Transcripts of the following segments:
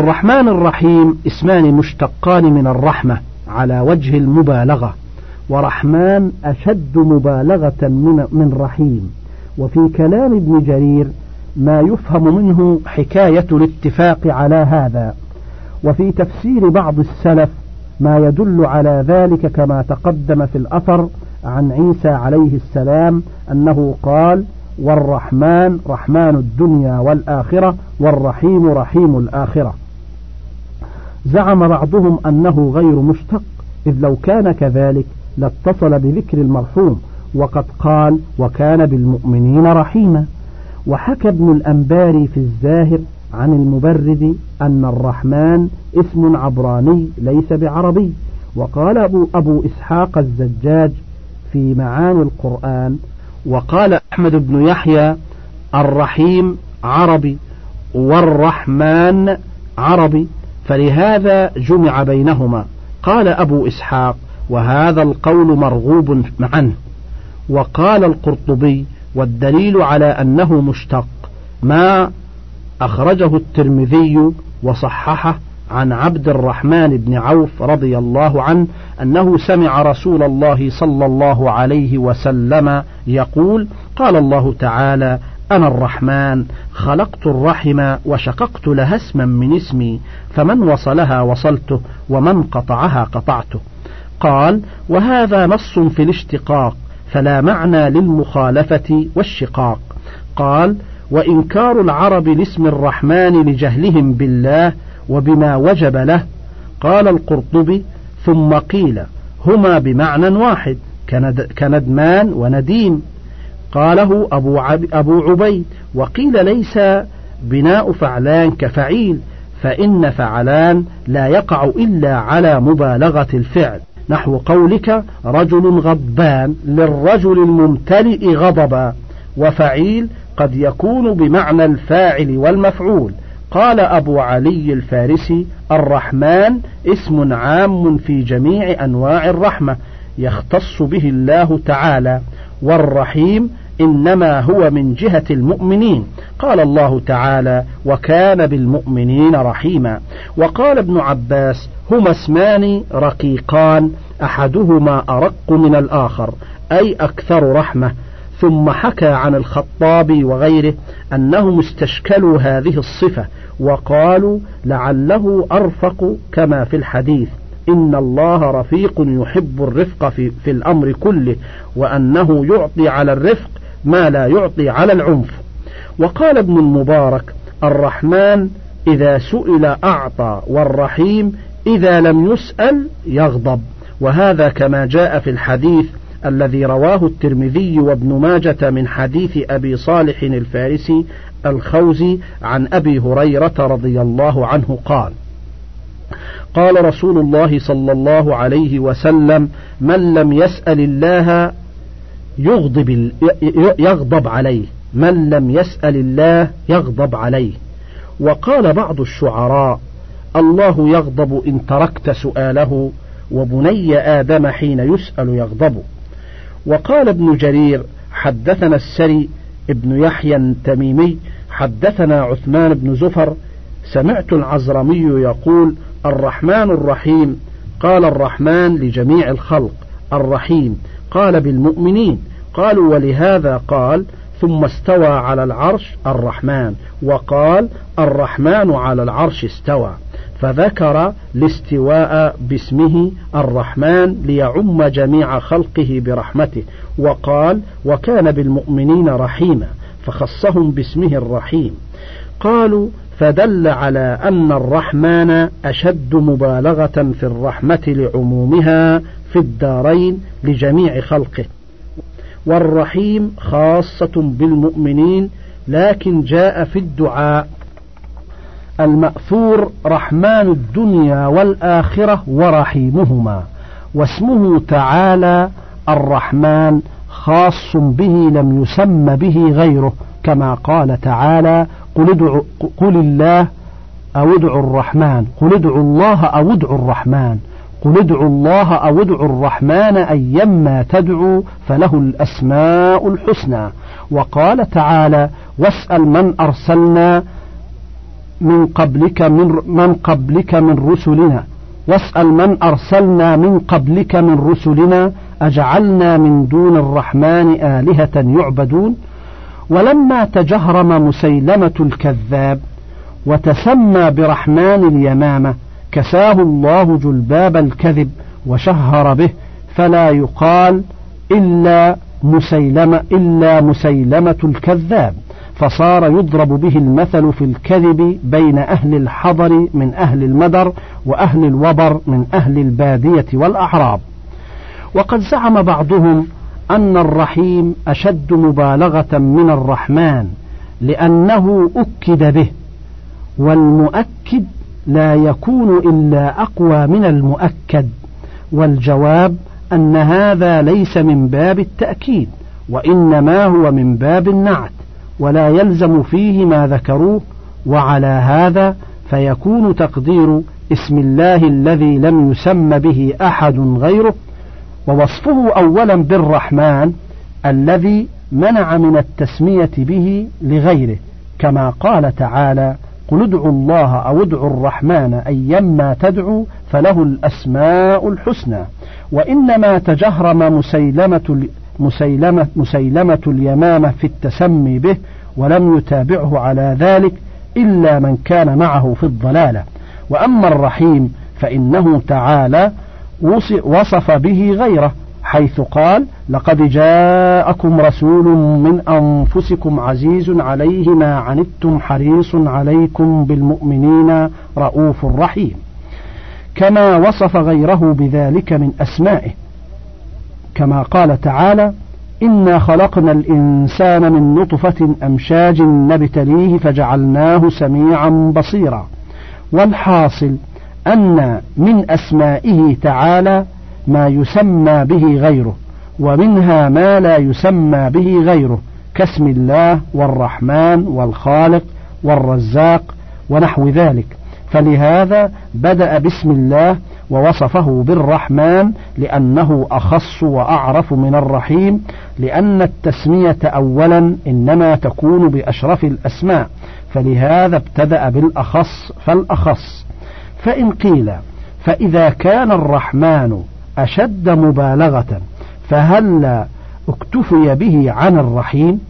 الرحمن الرحيم اسمان مشتقان من الرحمة على وجه المبالغة ورحمن أشد مبالغة من, من رحيم. وفي كلام ابن جرير ما يفهم منه حكاية الاتفاق على هذا. وفي تفسير بعض السلف ما يدل على ذلك كما تقدم في الأثر عن عيسى عليه السلام أنه قال والرحمن رحمن الدنيا والآخرة والرحيم رحيم الآخرة. زعم بعضهم أنه غير مشتق إذ لو كان كذلك لاتصل بذكر المرحوم وقد قال وكان بالمؤمنين رحيما وحكى ابن الأنباري في الزاهر عن المبرد أن الرحمن اسم عبراني ليس بعربي. وقال أبو, أبو إسحاق الزجاج في معاني القرآن وقال أحمد بن يحيى الرحيم عربي والرحمن عربي فلهذا جمع بينهما. قال أبو إسحاق وهذا القول مرغوب عنه وقال القرطبي والدليل على أنه مشتق. ما أخرجه الترمذي وصححه عن عبد الرحمن بن عوف رضي الله عنه أنه سمع رسول الله صلى الله عليه وسلم يقول قال الله تعالى أنا الرحمن خلقت الرحم وشققت لها اسما من اسمي فمن وصلها وصلته ومن قطعها قطعته. قال وهذا نص في الاشتقاق فلا معنى للمخالفة والشقاق. قال وإنكار العرب لاسم الرحمن لجهلهم بالله وبما وجب له. قال القرطبي ثم قيل هما بمعنى واحد كندمان ونديم قاله أبو, أبو عبيد وقيل ليس بناء فعلان كفعيل فإن فعلان لا يقع إلا على مبالغة الفعل. نحو قولك رجل غضبان للرجل الممتلئ غضبا وفعيل قد يكون بمعنى الفاعل والمفعول. قال أبو علي الفارسي الرحمن اسم عام في جميع أنواع الرحمة يختص به الله تعالى والرحيم إنما هو من جهة المؤمنين. قال الله تعالى وكان بالمؤمنين رحيما وقال ابن عباس هما اسمان رقيقان أحدهما أرق من الآخر أي أكثر رحمة. ثم حكى عن الخطاب وغيره أنهم استشكلوا هذه الصفة وقالوا لعله أرفق كما في الحديث. إن الله رفيق يحب الرفق في, في الأمر كله وأنه يعطي على الرفق ما لا يعطي على العنف. وقال ابن المبارك الرحمن إذا سئل أعطى والرحيم إذا لم يسأل يغضب. وهذا كما جاء في الحديث الذي رواه الترمذي وابن ماجة من حديث أبي صالح الفارسي الخوزي عن أبي هريرة رضي الله عنه قال قال رسول الله صلى الله عليه وسلم من لم يسأل الله يغضب يغضب عليه. من لم يسأل الله يغضب عليه. وقال بعض الشعراء الله يغضب إن تركت سؤاله وبني آدم حين يسأل يغضب. وقال ابن جرير حدثنا السري ابن يحيى التميمي حدثنا عثمان بن زفر سمعت العزرمي يقول الرحمن الرحيم. قال الرحمن لجميع الخلق الرحيم. قال بالمؤمنين قالوا ولهذا قال ثم استوى على العرش الرحمن وقال الرحمن على العرش استوى فذكر الاستواء باسمه الرحمن ليعم جميع خلقه برحمته وقال وكان بالمؤمنين رحيما فخصهم باسمه الرحيم قالوا فدل على أن الرحمن أشد مبالغة في الرحمة لعمومها في الدارين لجميع خلقه. والرحيم خاصة بالمؤمنين لكن جاء في الدعاء. المأثور رحمن الدنيا والآخرة ورحيمهما. واسمه تعالى الرحمن خاص به لم يسم به غيره كما قال تعالى قل, ادعوا قل الله أو ادعوا الرحمن قل ادعوا الله أو ادعوا الرحمن قل ادعوا الله أو ادعوا الرحمن أيما تدعوا فله الأسماء الحسنى وقال تعالى واسأل من أرسلنا من قبلك من من قبلك من رسلنا واسأل من أرسلنا من قبلك من رسلنا أجعلنا من دون الرحمن آلهة يعبدون ولما تجهرم مسيلمة الكذاب وتسمى برحمن اليمامة كساه الله جلباب الكذب وشهر به فلا يقال إلا مسيلمة إلا مسيلمة الكذاب فصار يضرب به المثل في الكذب بين أهل الحضر من أهل المدر وأهل الوبر من أهل البادية والأعراب. وقد زعم بعضهم أن الرحيم أشد مبالغة من الرحمن لأنه أكد به والمؤكد لا يكون إلا أقوى من المؤكد والجواب أن هذا ليس من باب التأكيد وإنما هو من باب النعت ولا يلزم فيه ما ذكروه وعلى هذا فيكون تقدير اسم الله الذي لم يسم به أحد غيره ووصفه أولا بالرحمن الذي منع من التسمية به لغيره كما قال تعالى قل ادعوا الله أو ادعوا الرحمن أيما تدعوا فله الأسماء الحسنى. وإنما تجهرم مسيلمة مسيلمة, مسيلمة اليمامة في التسمي به ولم يتابعه على ذلك إلا من كان معه في الضلالة. وأما الرحيم فإنه تعالى وصف به غيره حيث قال لقد جاءكم رسول من أنفسكم عزيز عليه ما عنتم حريص عليكم بالمؤمنين رؤوف رحيم. كما وصف غيره بذلك من أسمائه. كما قال تعالى إنا خلقنا الإنسان من نطفة أمشاج نبتليه فجعلناه سميعا بصيرا. والحاصل أن من أسمائه تعالى ما يسمى به غيره ومنها ما لا يسمى به غيره كاسم الله والرحمن والخالق والرزاق ونحو ذلك. فلهذا بدأ باسم الله ووصفه بالرحمن لأنه أخص وأعرف من الرحيم لأن التسمية أولا إنما تكون بأشرف الأسماء فلهذا ابتدأ بالأخص فالأخص. فإن قيل فإذا كان الرحمن أشد مبالغة فهل اكتفي به عن الرحيم؟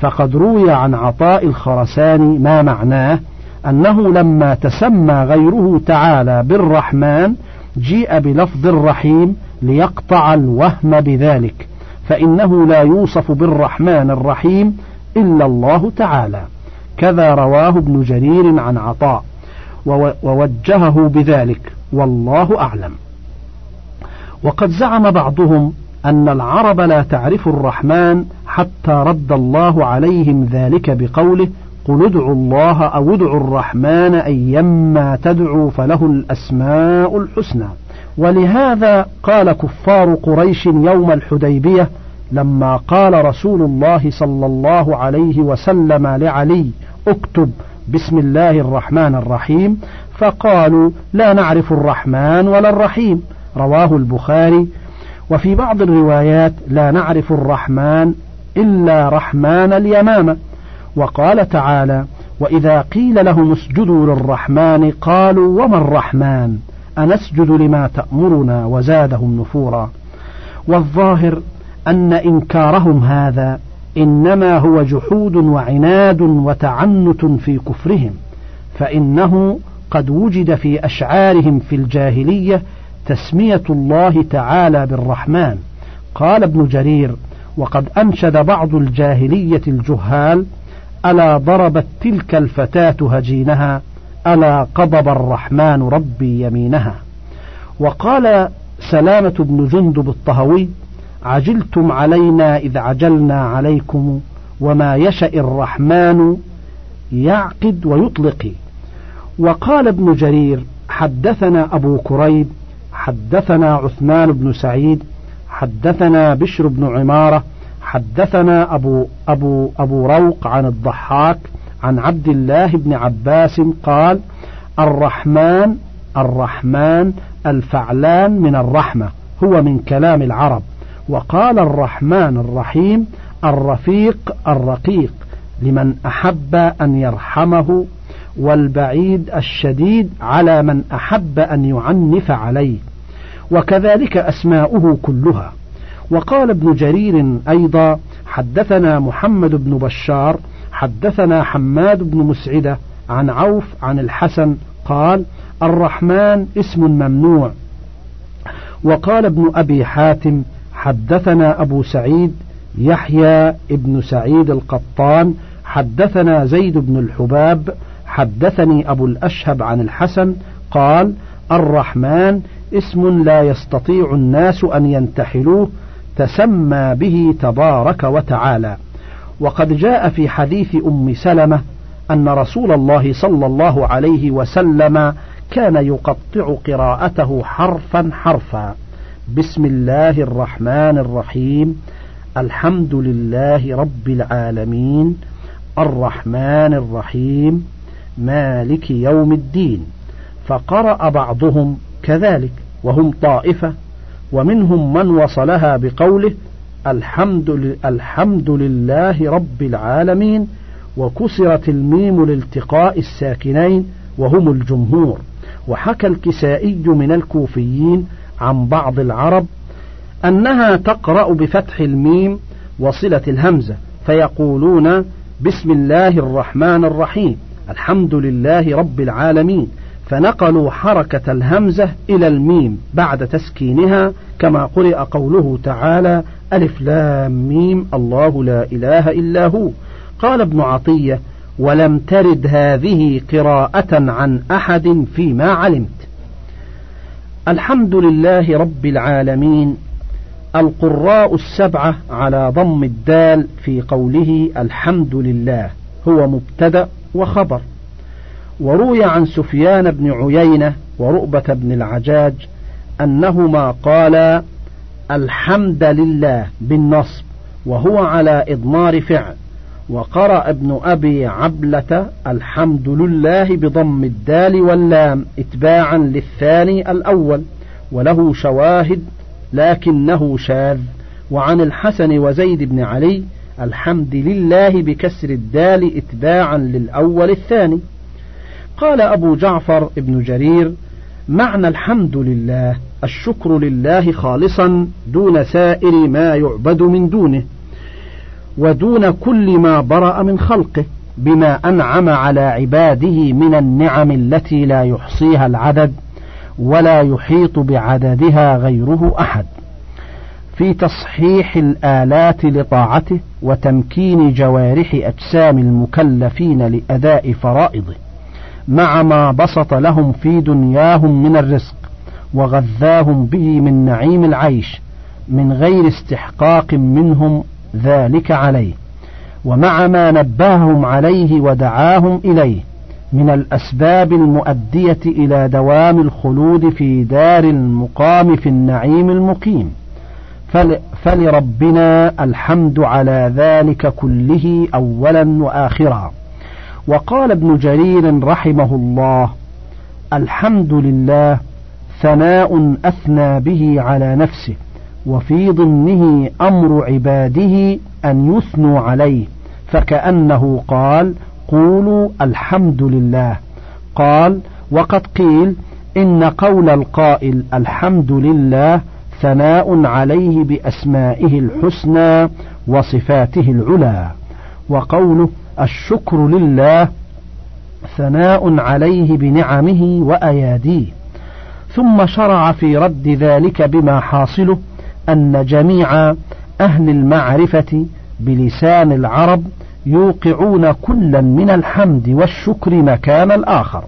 فقد روي عن عطاء الخرساني ما معناه أنه لما تسمى غيره تعالى بالرحمن جيء بلفظ الرحيم ليقطع الوهم بذلك فإنه لا يوصف بالرحمن الرحيم إلا الله تعالى. كذا رواه ابن جرير عن عطاء ووجهه بذلك والله أعلم. وقد زعم بعضهم أن العرب لا تعرف الرحمن حتى رد الله عليهم ذلك بقوله قل ادعوا الله أو ادعوا الرحمن أيما تدعوا فله الأسماء الحسنى. ولهذا قال كفار قريش يوم الحديبية لما قال رسول الله صلى الله عليه وسلم لعلي اكتب بسم الله الرحمن الرحيم فقالوا لا نعرف الرحمن ولا الرحيم. رواه البخاري. وفي بعض الروايات لا نعرف الرحمن إلا رحمن اليمامة. وقال تعالى وإذا قيل لهم اسجدوا للرحمن قالوا وما الرحمن؟ أنسجد لما تأمرنا وزادهم نفورا. والظاهر أن إنكارهم هذا إنما هو جحود وعناد وتعنت في كفرهم فإنه قد وجد في أشعارهم في الجاهلية تسمية الله تعالى بالرحمن. قال ابن جرير وقد أنشد بعض الجاهلية الجهال ألا ضربت تلك الفتاة هجينها؟ ألا قضب الرحمن ربي يمينها؟ وقال سلامة بن جندب الطهوي عجلتم علينا إذ عجلنا عليكم وما يشأ الرحمن يعقد ويطلق. وقال ابن جرير حدثنا أبو كريب حدثنا عثمان بن سعيد حدثنا بشر بن عمارة حدثنا أبو, أبو, أبو روق عن الضحاك عن عبد الله بن عباس قال الرحمن الرحمن الفعلان من الرحمة هو من كلام العرب. وقال الرحمن الرحيم الرفيق الرقيق لمن أحب أن يرحمه والبعيد الشديد على من أحب أن يعنف عليه وكذلك أسماؤه كلها. وقال ابن جرير أيضا حدثنا محمد بن بشار حدثنا حماد بن مسعدة عن عوف عن الحسن قال الرحمن اسم ممنوع. وقال ابن أبي حاتم حدثنا أبو سعيد يحيى ابن سعيد القطان حدثنا زيد بن الحباب حدثني أبو الأشهب عن الحسن قال الرحمن اسم لا يستطيع الناس أن ينتحلوه تسمى به تبارك وتعالى. وقد جاء في حديث أم سلمة أن رسول الله صلى الله عليه وسلم كان يقطع قراءته حرفا حرفا. بسم الله الرحمن الرحيم. الحمد لله رب العالمين. الرحمن الرحيم. مالك يوم الدين. فقرأ بعضهم كذلك وهم طائفة ومنهم من وصلها بقوله الحمد, الحمد لله رب العالمين وكسرت الميم لالتقاء الساكنين وهم الجمهور. وحكى الكسائي من الكوفيين عن بعض العرب أنها تقرأ بفتح الميم وصلة الهمزة فيقولون بسم الله الرحمن الرحيم. الحمد لله رب العالمين. فنقلوا حركة الهمزة إلى الميم بعد تسكينها كما قرئ قوله تعالى ألف لام ميم الله لا إله إلا هو. قال ابن عطية ولم ترد هذه قراءة عن أحد فيما علمت. الحمد لله رب العالمين. القراء السبعة على ضم الدال في قوله الحمد لله هو مبتدأ وخبر. وروي عن سفيان بن عيينة ورؤبة بن العجاج أنهما قالا الحمد لله بالنصب وهو على إضمار فعل. وقرأ ابن أبي عبلة الحمد لله بضم الدال واللام اتباعا للثاني الأول وله شواهد لكنه شاذ. وعن الحسن وزيد بن علي الحمد لله بكسر الدال اتباعا للأول الثاني. قال أبو جعفر ابن جرير معنى الحمد لله الشكر لله خالصا دون سائر ما يعبد من دونه ودون كل ما برأ من خلقه بما أنعم على عباده من النعم التي لا يحصيها العدد ولا يحيط بعددها غيره أحد. في تصحيح الآلات لطاعته وتمكين جوارح أجسام المكلفين لأداء فرائضه مع ما بسط لهم في دنياهم من الرزق وغذاهم به من نعيم العيش من غير استحقاق منهم ذلك عليه ومع ما نبههم عليه ودعاهم إليه من الأسباب المؤدية إلى دوام الخلود في دار المقام في النعيم المقيم. فلربنا الحمد على ذلك كله أولا وآخرا. وقال ابن جرير رحمه الله الحمد لله ثناء أثنى به على نفسه وفي ضمنه أمر عباده أن يثنوا عليه فكأنه قال قولوا الحمد لله. قال وقد قيل إن قول القائل الحمد لله ثناء عليه بأسمائه الحسنى وصفاته العلى وقوله الشكر لله ثناء عليه بنعمه وأياديه. ثم شرع في رد ذلك بما حاصله أن جميع أهل المعرفة بلسان العرب يوقعون كلا من الحمد والشكر مكان الآخر.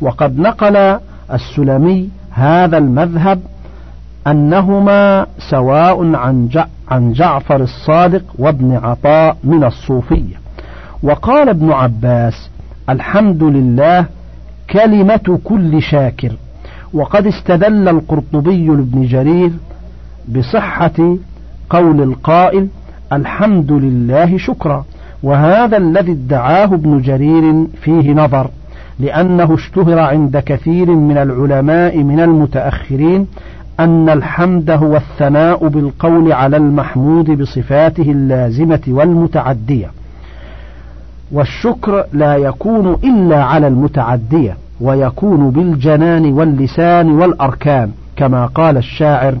وقد نقل السلمي هذا المذهب أنهما سواء عن عن جعفر الصادق وابن عطاء من الصوفية. وقال ابن عباس الحمد لله كلمة كل شاكر. وقد استدل القرطبي لابن جرير بصحة قول القائل الحمد لله شكرا. وهذا الذي ادعاه ابن جرير فيه نظر لأنه اشتهر عند كثير من العلماء من المتأخرين أن الحمد هو الثناء بالقول على المحمود بصفاته اللازمة والمتعدية. والشكر لا يكون إلا على المتعدية ويكون بالجنان واللسان والأركان كما قال الشاعر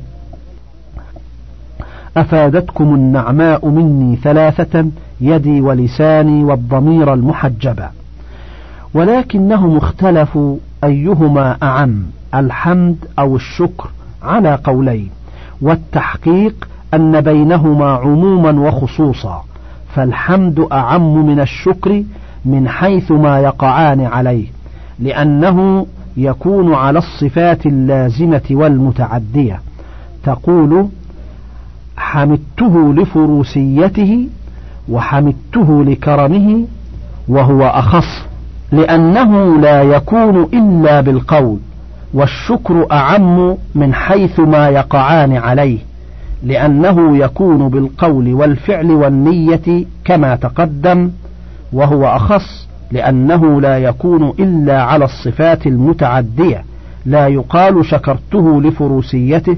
أفادتكم النعماء مني ثلاثة يدي ولساني والضمير المحجبا ولكنهم اختلفوا أيهما أعم الحمد أو الشكر على قولين والتحقيق أن بينهما عموما وخصوصا فالحمد أعم من الشكر من حيث ما يقعان عليه لأنه يكون على الصفات اللازمة والمتعدية. تقول حمدته لفروسيته وحمدته لكرمه وهو أخص لأنه لا يكون إلا بالقول. والشكر أعم من حيث ما يقعان عليه لأنه يكون بالقول والفعل والنية كما تقدم وهو أخص لأنه لا يكون إلا على الصفات المتعدية لا يقال شكرته لفروسيته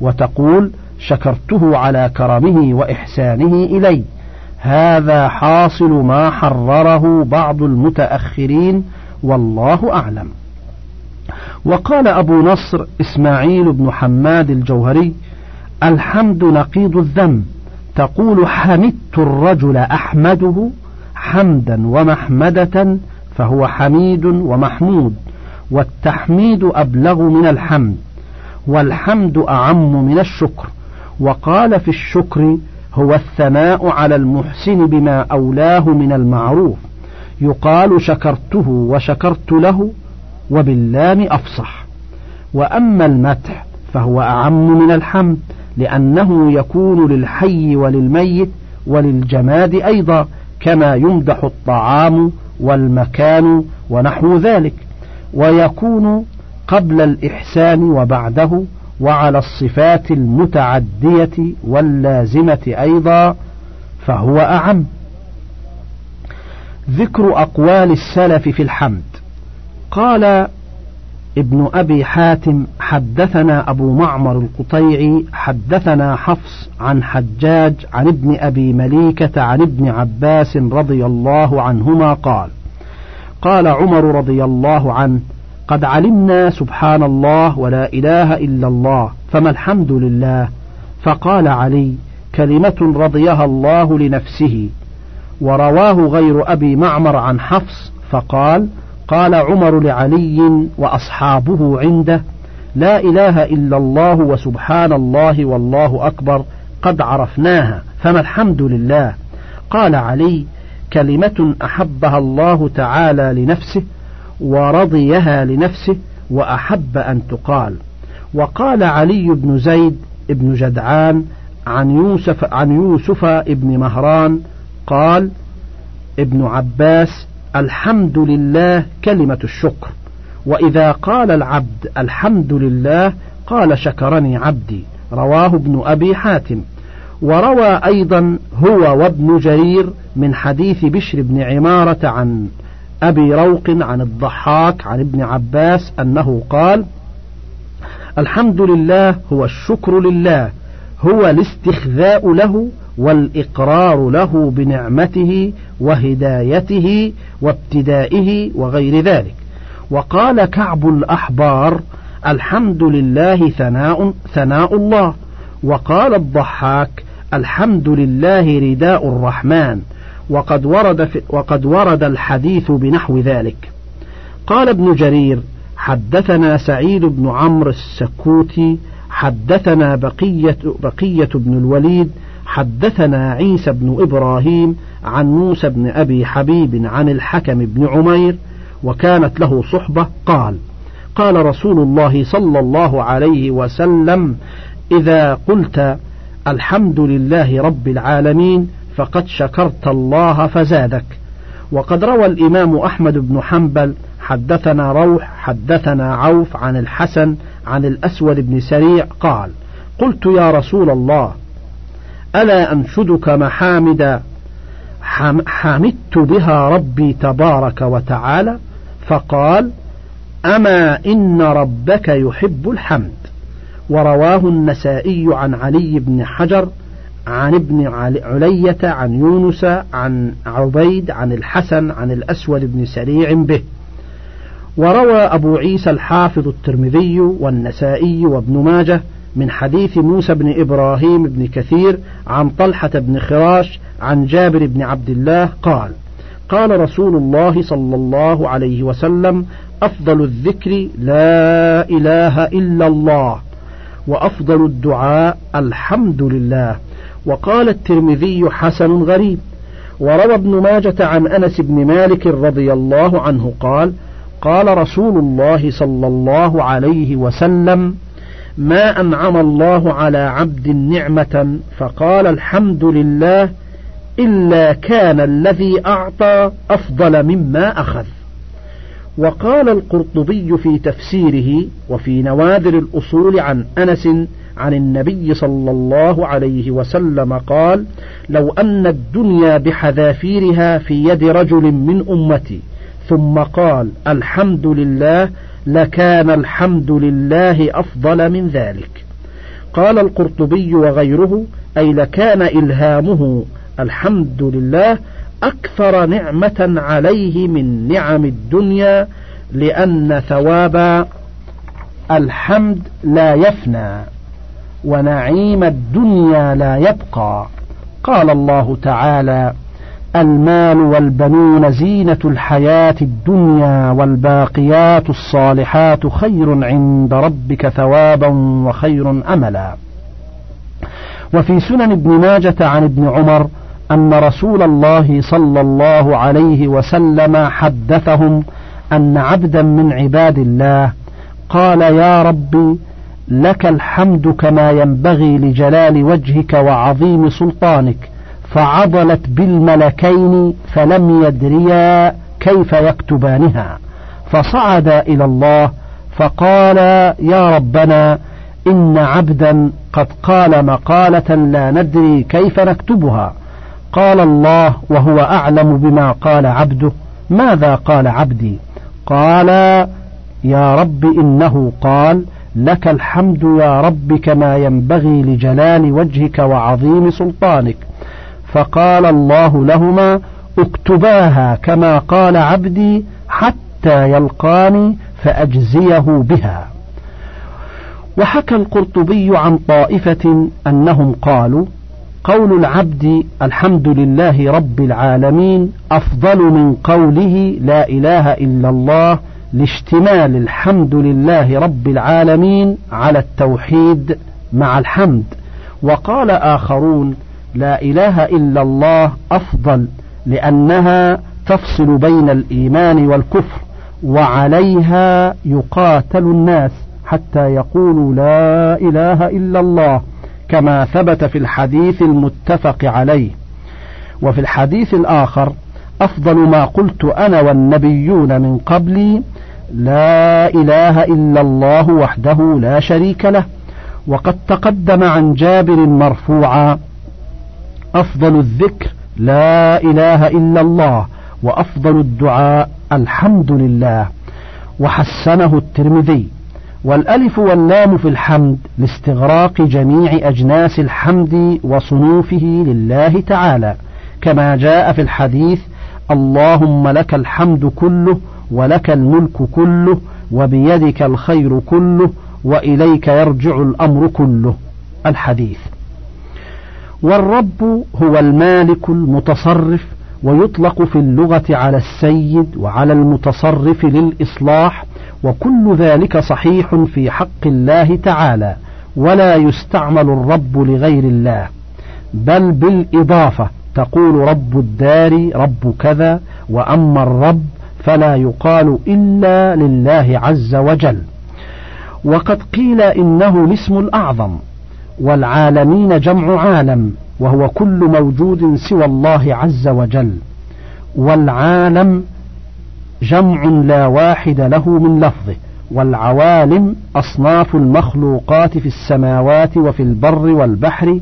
وتقول شكرته على كرمه وإحسانه إلي هذا حاصل ما حرره بعض المتأخرين والله أعلم. وقال أبو نصر إسماعيل بن حماد الجوهري الحمد نقيض الذم تقول حمدت الرجل أحمده حمدا ومحمدة فهو حميد ومحمود والتحميد أبلغ من الحمد والحمد أعم من الشكر وقال في الشكر هو الثناء على المحسن بما أولاه من المعروف يقال شكرته وشكرت له وباللام أفصح. وأما المدح فهو أعم من الحمد لأنه يكون للحي وللميت وللجماد أيضا كما يمدح الطعام والمكان ونحو ذلك. ويكون قبل الإحسان وبعده وعلى الصفات المتعدية واللازمة أيضا فهو أعم. ذكر أقوال السلف في الحمد. قال ابن أبي حاتم حدثنا أبو معمر القطيعي حدثنا حفص عن حجاج عن ابن أبي مليكة عن ابن عباس رضي الله عنهما قال قال عمر رضي الله عنه قد علمنا سبحان الله ولا إله إلا الله فما الحمد لله. فقال علي كلمة رضيها الله لنفسه. ورواه غير أبي معمر عن حفص فقال قال عمر لعلي وأصحابه عنده لا إله إلا الله وسبحان الله والله أكبر قد عرفناها فما الحمد لله. قال علي كلمة أحبها الله تعالى لنفسه ورضيها لنفسه وأحب أن تقال. وقال علي بن زيد بن جدعان عن يوسف عن يوسف ابن مهران قال ابن عباس الحمد لله كلمة الشكر. وإذا قال العبد الحمد لله قال شكرني عبدي رواه ابن أبي حاتم. وروى أيضا هو وابن جرير من حديث بشر بن عمارة عن أبي روق عن الضحاك عن ابن عباس أنه قال الحمد لله هو الشكر لله هو الاستخذاء له والإقرار له بنعمته وهدايته وابتدائه وغير ذلك. وقال كعب الأحبار الحمد لله ثناء ثناء الله. وقال الضحاك الحمد لله رداء الرحمن. وقد ورد في وقد ورد الحديث بنحو ذلك. قال ابن جرير حدثنا سعيد بن عمرو السكوتي حدثنا بقية بقية بن الوليد حدثنا عيسى بن إبراهيم عن موسى بن أبي حبيب عن الحكم بن عمير وكانت له صحبة قال قال رسول الله صلى الله عليه وسلم إذا قلت الحمد لله رب العالمين فقد شكرت الله فزادك. وقد روى الإمام أحمد بن حنبل حدثنا روح حدثنا عوف عن الحسن عن الأسود بن سريع قال قلت يا رسول الله ألا أنشدك محامد حمدت بها ربي تبارك وتعالى فقال أما إن ربك يحب الحمد. ورواه النسائي عن علي بن حجر عن ابن علية عن يونس عن عبيد عن الحسن عن الأسود بن سريع به. وروى أبو عيسى الحافظ الترمذي والنسائي وابن ماجه من حديث موسى بن إبراهيم بن كثير عن طلحة بن خراش عن جابر بن عبد الله قال قال رسول الله صلى الله عليه وسلم أفضل الذكر لا إله إلا الله وأفضل الدعاء الحمد لله. وقال الترمذي حسن غريب. وروى ابن ماجة عن أنس بن مالك رضي الله عنه قال قال رسول الله صلى الله عليه وسلم ما أنعم الله على عبد نعمة فقال الحمد لله إلا كان الذي أعطى أفضل مما أخذ. وقال القرطبي في تفسيره وفي نوادر الأصول عن أنس عن النبي صلى الله عليه وسلم قال لو أن الدنيا بحذافيرها في يد رجل من أمتي ثم قال الحمد لله لكان الحمد لله أفضل من ذلك. قال القرطبي وغيره أي لكان إلهامه الحمد لله أكثر نعمة عليه من نعم الدنيا لأن ثواب الحمد لا يفنى ونعيم الدنيا لا يبقى. قال الله تعالى المال والبنون زينة الحياة الدنيا والباقيات الصالحات خير عند ربك ثوابا وخير أملا. وفي سنن ابن ماجة عن ابن عمر أن رسول الله صلى الله عليه وسلم حدثهم أن عبدا من عباد الله قال يا رب لك الحمد كما ينبغي لجلال وجهك وعظيم سلطانك فعضلت بالملكين فلم يدريا كيف يكتبانها. فصعدا إلى الله فقال يا ربنا إن عبدا قد قال مقالة لا ندري كيف نكتبها. قال الله وهو أعلم بما قال عبده ماذا قال عبدي؟ قال يا رب إنه قال لك الحمد يا رب كما ينبغي لجلال وجهك وعظيم سلطانك. فقال الله لهما اكتباها كما قال عبدي حتى يلقاني فأجزيه بها. وحكى القرطبي عن طائفة أنهم قالوا قول العبد الحمد لله رب العالمين أفضل من قوله لا إله إلا الله لاشتمال الحمد لله رب العالمين على التوحيد مع الحمد. وقال آخرون لا إله إلا الله أفضل لأنها تفصل بين الإيمان والكفر وعليها يقاتل الناس حتى يقولوا لا إله إلا الله كما ثبت في الحديث المتفق عليه. وفي الحديث الآخر أفضل ما قلت أنا والنبيون من قبلي لا إله إلا الله وحده لا شريك له وقد تقدم عن جابر مرفوعا أفضل الذكر لا إله إلا الله وأفضل الدعاء الحمد لله. وحسنه الترمذي والألف واللام في الحمد لاستغراق جميع أجناس الحمد وصنوفه لله تعالى. كما جاء في الحديث اللهم لك الحمد كله ولك الملك كله وبيدك الخير كله وإليك يرجع الأمر كله. الحديث. والرب هو المالك المتصرف ويطلق في اللغة على السيد وعلى المتصرف للإصلاح وكل ذلك صحيح في حق الله تعالى ولا يستعمل الرب لغير الله. بل بالإضافة تقول رب الدار رب كذا وأما الرب فلا يقال إلا لله عز وجل. وقد قيل إنه الاسم الأعظم. والعالمين جمع عالم وهو كل موجود سوى الله عز وجل. والعالم جمع لا واحد له من لفظه والعوالم أصناف المخلوقات في السماوات وفي البر والبحر.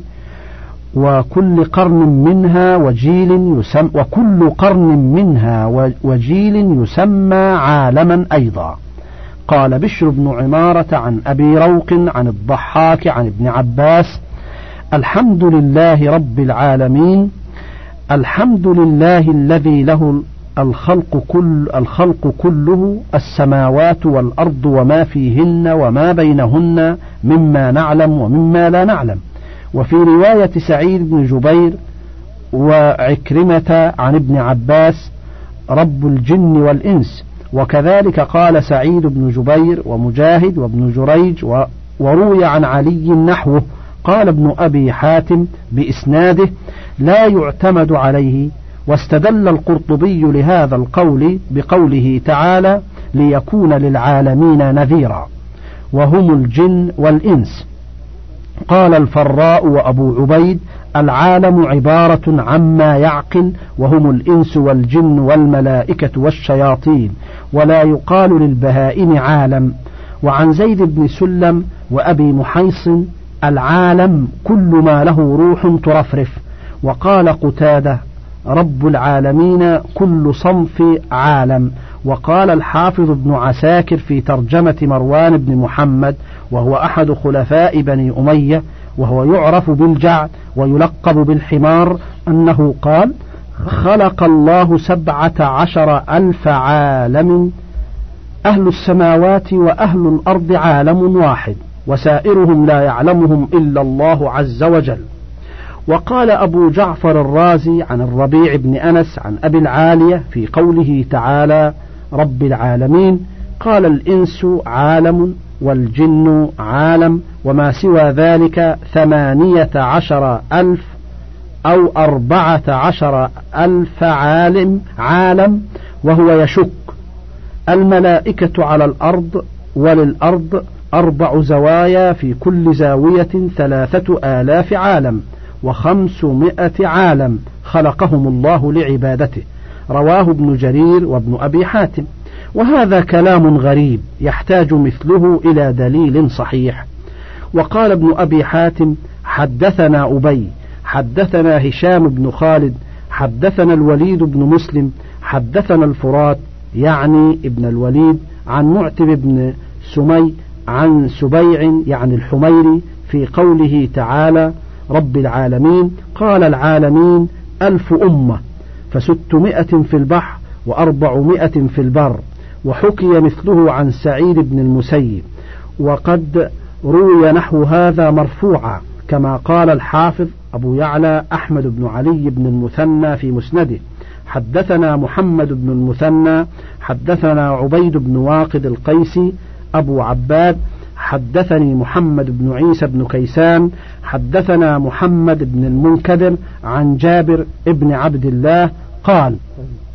وكل قرن منها وجيل يسمى وكل قرن منها وجيل يسمى عالما أيضا. قال بشر بن عمارة عن أبي روق عن الضحاك عن ابن عباس الحمد لله رب العالمين الحمد لله الذي له الخلق كل الخلق كله السماوات والأرض وما فيهن وما بينهن مما نعلم ومما لا نعلم. وفي رواية سعيد بن جبير وعكرمة عن ابن عباس رب الجن والإنس. وكذلك قال سعيد بن جبير ومجاهد وابن جريج وروي عن علي نحوه. قال ابن أبي حاتم بإسناده لا يعتمد عليه واستدل القرطبي لهذا القول بقوله تعالى ليكون للعالمين نذيرا وهم الجن والإنس. قال الفراء وأبو عبيد العالم عبارة عما يعقل وهم الإنس والجن والملائكة والشياطين ولا يقال للبهائم عالم وعن زيد بن سلم وأبي محيص العالم كل ما له روح ترفرف وقال قتادة رب العالمين كل صنف عالم وقال الحافظ ابن عساكر في ترجمة مروان بن محمد وهو أحد خلفاء بني أمية وهو يعرف بالجعد ويلقب بالحمار أنه قال خلق الله سبعة عشر ألف عالم أهل السماوات وأهل الأرض عالم واحد وسائرهم لا يعلمهم إلا الله عز وجل. وقال أبو جعفر الرازي عن الربيع بن أنس عن أبي العالية في قوله تعالى رب العالمين قال الإنس عالم والجن عالم وما سوى ذلك ثمانية عشر ألف أو أربعة عشر ألف عالم عالم وهو يشك الملائكة على الأرض وللأرض أربع زوايا في كل زاوية ثلاثة آلاف عالم وخمسمائة عالم خلقهم الله لعبادته رواه ابن جرير وابن أبي حاتم. وهذا كلام غريب يحتاج مثله إلى دليل صحيح. وقال ابن أبي حاتم حدثنا أبي حدثنا هشام بن خالد حدثنا الوليد بن مسلم حدثنا الفرات يعني ابن الوليد عن معتب بن سمي عن سبيع يعني الحميري في قوله تعالى رب العالمين قال العالمين ألف أمة. فستمائة في البحر وأربعمائة في البر وحكي مثله عن سعيد بن المسيب. وقد روي نحو هذا مرفوعا كما قال الحافظ أبو يعلى أحمد بن علي بن المثنى في مسنده. حدثنا محمد بن المثنى حدثنا عبيد بن واقد القيسي أبو عباد حدثني محمد بن عيسى بن كيسان حدثنا محمد بن المنكدر عن جابر بن عبد الله قال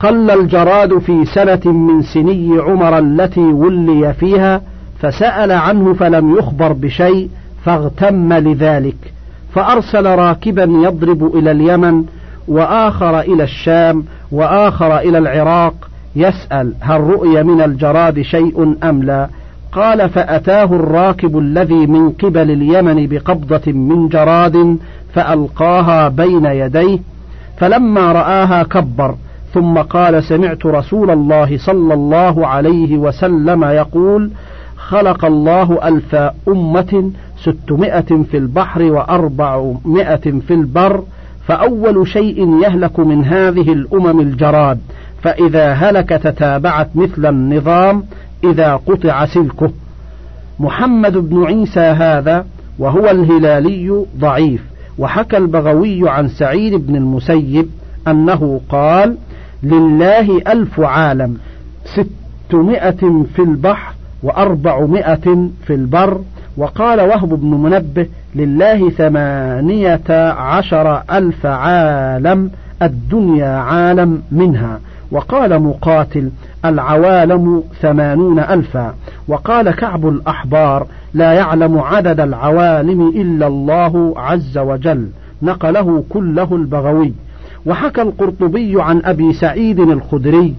قل الجراد في سنة من سني عمر التي ولي فيها فسأل عنه فلم يخبر بشيء فاغتم لذلك. فأرسل راكبا يضرب إلى اليمن وآخر إلى الشام وآخر إلى العراق يسأل هل رؤي من الجراد شيء أم لا؟ قال فأتاه الراكب الذي من قبل اليمن بقبضة من جراد فألقاها بين يديه فلما رآها كبر ثم قال سمعت رسول الله صلى الله عليه وسلم يقول خلق الله ألف أمة ستمائة في البحر وأربعمائة في البر فأول شيء يهلك من هذه الأمم الجراد فإذا هلك تتابعت مثل النظام إذا قطع سلكه. محمد بن عيسى هذا وهو الهلالي ضعيف. وحكى البغوي عن سعيد بن المسيب أنه قال لله ألف عالم ستمائة في البحر وأربعمائة في البر وقال وهب بن منبه لله ثمانية عشر ألف عالم الدنيا عالم منها وقال مقاتل العوالم ثمانون ألفا. وقال كعب الأحبار لا يعلم عدد العوالم إلا الله عز وجل. نقله كله البغوي. وحكى القرطبي عن أبي سعيد الخدري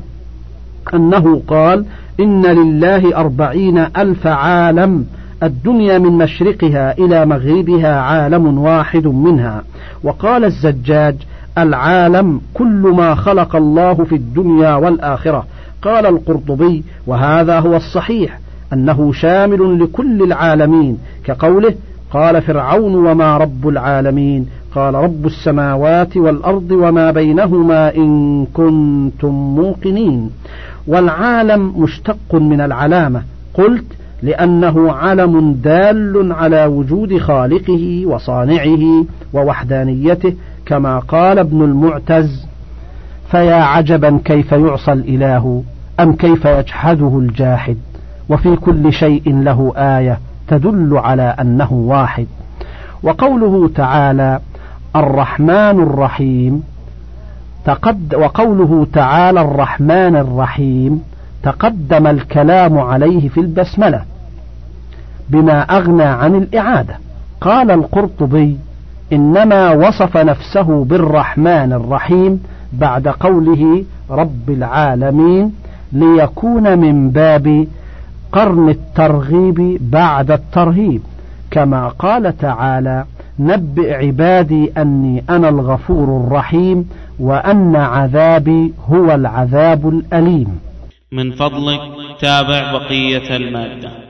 أنه قال إن لله أربعين ألف عالم الدنيا من مشرقها إلى مغربها عالم واحد منها. وقال الزجاج العالم كل ما خلق الله في الدنيا والآخرة. قال القرطبي وهذا هو الصحيح أنه شامل لكل العالمين. كقوله قال فرعون وما رب العالمين. قال رب السماوات والأرض وما بينهما إن كنتم موقنين. والعالم مشتق من العلامة. قلت لأنه علم دال على وجود خالقه وصانعه ووحدانيته كما قال ابن المعتز فيا عجبا كيف يعصى الإله أم كيف يجحده الجاحد؟ وفي كل شيء له آية تدل على أنه واحد. وقوله تعالى الرحمن الرحيم تقد وقوله تعالى الرحمن الرحيم تقدم الكلام عليه في البسملة. بما أغنى عن الإعادة قال القرطبي إنما وصف نفسه بالرحمن الرحيم بعد قوله رب العالمين ليكون من باب قرن الترغيب بعد الترهيب. كما قال تعالى نبئ عبادي أني أنا الغفور الرحيم وأن عذابي هو العذاب الأليم. من فضلك تابع بقية المادة.